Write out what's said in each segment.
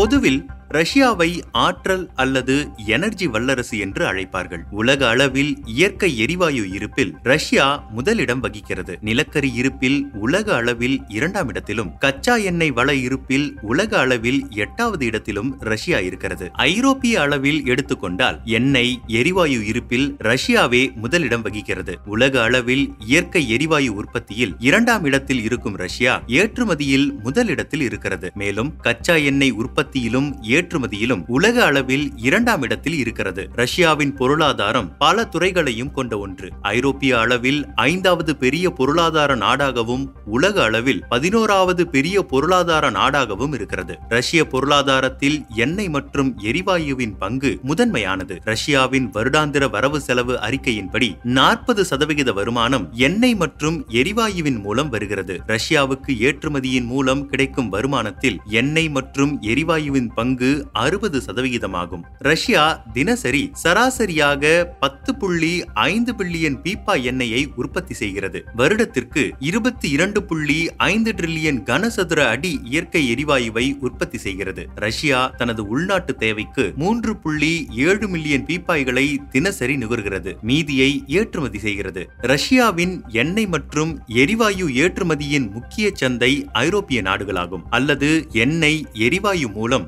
பொதுவில் ரஷ்யாவை ஆற்றல் அல்லது எனர்ஜி வல்லரசு என்று அழைப்பார்கள். உலக அளவில் இயற்கை எரிவாயு இருப்பில் ரஷ்யா முதலிடம் வகிக்கிறது. நிலக்கரி இருப்பில் உலக அளவில் இரண்டாம் இடத்திலும் கச்சா எண்ணெய் வள இருப்பில் உலக அளவில் எட்டாவது இடத்திலும் ரஷ்யா இருக்கிறது. ஐரோப்பிய அளவில் எடுத்துக்கொண்டால் எண்ணெய் எரிவாயு இருப்பில் ரஷ்யாவே முதலிடம் வகிக்கிறது. உலக அளவில் இயற்கை எரிவாயு உற்பத்தியில் இரண்டாம் இடத்தில் இருக்கும் ரஷ்யா ஏற்றுமதியில் முதலிடத்தில் இருக்கிறது. மேலும் கச்சா எண்ணெய் உற்பத்தியிலும் ஏற்றுமதியிலும் உலக அளவில் இரண்டாம் இடத்தில் இருக்கிறது. ரஷ்யாவின் பொருளாதாரம் பல துறைகளையும் கொண்ட ஒன்று. ஐரோப்பிய அளவில் ஐந்தாவது பெரிய பொருளாதார நாடாகவும் உலக அளவில் பதினோராவது பெரிய பொருளாதார நாடாகவும் இருக்கிறது. ரஷ்ய பொருளாதாரத்தில் எண்ணெய் மற்றும் எரிவாயுவின் பங்கு முதன்மையானது. ரஷ்யாவின் வருடாந்திர வரவு செலவு அறிக்கையின்படி நாற்பது சதவிகித வருமானம் எண்ணெய் மற்றும் எரிவாயுவின் மூலம் வருகிறது. ரஷ்யாவுக்கு ஏற்றுமதியின் மூலம் கிடைக்கும் வருமானத்தில் எண்ணெய் மற்றும் எரிவாயுவின் பங்கு அறுபது சதவிகிதமாகும். ரஷ்யா தினசரி சராசரியாக பத்து புள்ளி ஐந்து பில்லியன் பீப்பா எண்ணெயை உற்பத்தி செய்கிறது. வருடத்திற்கு இருபத்தி இரண்டு புள்ளி ஐந்து டிரில்லியன் கனசதுர அடி இயற்கை எரிவாயுவை உற்பத்தி செய்கிறது. ரஷ்யா தனது உள்நாட்டு தேவைக்கு மூன்று புள்ளி ஏழு மில்லியன் பீப்பாய்களை தினசரி நுகர்கிறது. மீதியை ஏற்றுமதி செய்கிறது. ரஷ்யாவின் எண்ணெய் மற்றும் எரிவாயு ஏற்றுமதியின் முக்கிய சந்தை ஐரோப்பிய நாடுகளாகும். அல்லது எண்ணெய் எரிவாயு மூலம்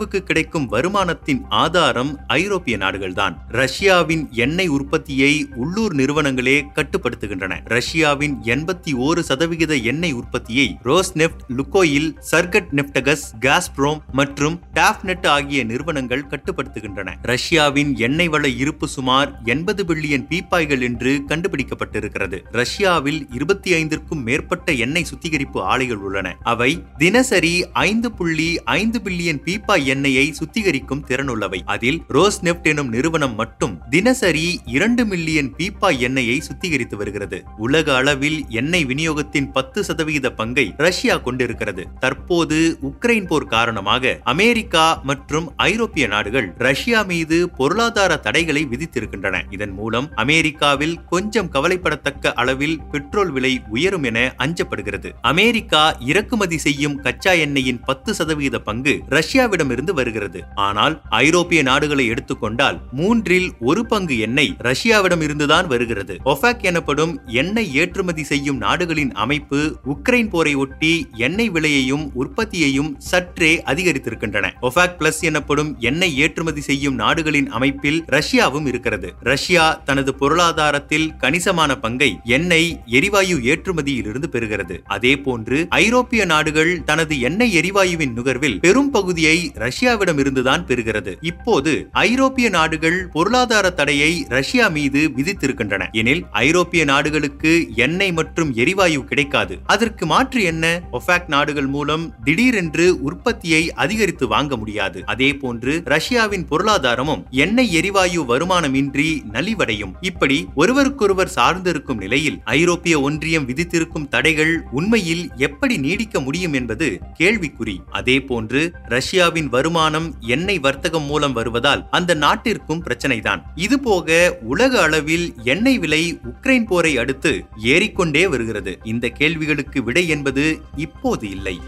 ரஷ்யாவுக்கு கிடைக்கும் வருமானத்தின் ஆதாரம் ஐரோப்பிய நாடுகள்தான். ரஷ்யாவின் எண்ணெய் உற்பத்தியை உள்ளூர் நிறுவனங்களே கட்டுப்படுத்துகின்றன. ரஷ்யாவின் எண்பத்தி ஓரு சதவிகித எண்ணெய் உற்பத்தியை Rosneft Lukoil Surgutneftegas Gazprom மற்றும் டாப்நெட் ஆகிய நிறுவனங்கள் கட்டுப்படுத்துகின்றன. ரஷ்யாவின் எண்ணெய் வள இருப்பு சுமார் எண்பது பில்லியன் பீப்பாய்கள் என்று கண்டுபிடிக்கப்பட்டிருக்கிறது. ரஷ்யாவில் இருபத்தி ஐந்திற்கும் மேற்பட்ட எண்ணெய் சுத்திகரிப்பு ஆலைகள் உள்ளன. அவை தினசரி ஐந்து புள்ளி ஐந்து பில்லியன் பீப்பாய் எண்ணெயை சுத்திகரிக்கும் திறனுள்ளவை. அதில் ரோஸ் நெப்ட் எனும் நிறுவனம் மட்டும் தினசரி இரண்டு மில்லியன் பீப்பாய் எண்ணெயை சுத்திகரித்து வருகிறது. உலக அளவில் எண்ணெய் விநியோகத்தின் பத்து சதவிகித பங்கை ரஷ்யா கொண்டிருக்கிறது. தற்போது உக்ரைன் போர் காரணமாக அமெரிக்கா மற்றும் ஐரோப்பிய நாடுகள் ரஷ்யா மீது பொருளாதார தடைகளை விதித்திருக்கின்றன. இதன் மூலம் அமெரிக்காவில் கொஞ்சம் கவலைப்படத்தக்க அளவில் பெட்ரோல் விலை உயரும் என அஞ்சப்படுகிறது. அமெரிக்கா இறக்குமதி செய்யும் கச்சா எண்ணெயின் பத்து சதவிகித பங்கு ரஷ்யாவிடம் ரஷ்யாவிடமிருந்து வருகிறது. ஆனால் ஐரோப்பிய நாடுகளை எடுத்துக்கொண்டால் மூன்றில் ஒரு பங்கு எண்ணெய் ரஷ்யாவிடம் இருந்துதான் வருகிறது. ஒஃபாக் எனப்படும் எண்ணெய் ஏற்றுமதி செய்யும் நாடுகளின் அமைப்பு உக்ரைன் போரை ஒட்டி எண்ணெய் விலையையும் உற்பத்தியையும் சற்றே அதிகரித்திருக்கின்றன. ஒஃபாக் பிளஸ் எனப்படும் எண்ணெய் ஏற்றுமதி செய்யும் நாடுகளின் அமைப்பில் ரஷ்யாவும் இருக்கிறது. ரஷ்யா தனது பொருளாதாரத்தில் கணிசமான பங்கை எண்ணெய் எரிவாயு ஏற்றுமதியில் இருந்து பெறுகிறது. அதே போன்று ஐரோப்பிய நாடுகள் தனது எண்ணெய் எரிவாயுவின் நுகர்வில் பெரும் பகுதியை ரஷ்யாவிடம் இருந்துதான் பெறுகிறது. இப்போது ஐரோப்பிய நாடுகள் பொருளாதார தடையை ரஷ்யா மீது விதித்திருக்கின்றன. எனில் ஐரோப்பிய நாடுகளுக்கு எண்ணெய் மற்றும் எரிவாயு கிடைக்காது. அதற்கு மாற்று என்ன? ஒபாக் நாடுகள் மூலம் திடீரென்று உற்பத்தியை அதிகரித்து வாங்க முடியாது. அதே போன்று ரஷ்யாவின் பொருளாதாரமும் எண்ணெய் எரிவாயு வருமானமின்றி நலிவடையும். இப்படி ஒருவருக்கொருவர் சார்ந்திருக்கும் நிலையில் ஐரோப்பிய ஒன்றியம் விதித்திருக்கும் தடைகள் உண்மையில் எப்படி நீடிக்க முடியும் என்பது கேள்விக்குறி. அதே போன்று ரஷ்யாவின் வருமானம் எண்ணெய் வர்த்தகம் மூலம் வருவதால் அந்த நாட்டிற்கும் பிரச்சனைதான். இதுபோக உலக அளவில் எண்ணெய் விலை உக்ரைன் போரை அடுத்து ஏறிக்கொண்டே வருகிறது. இந்த கேள்விகளுக்கு விடை என்பது இப்போது இல்லை.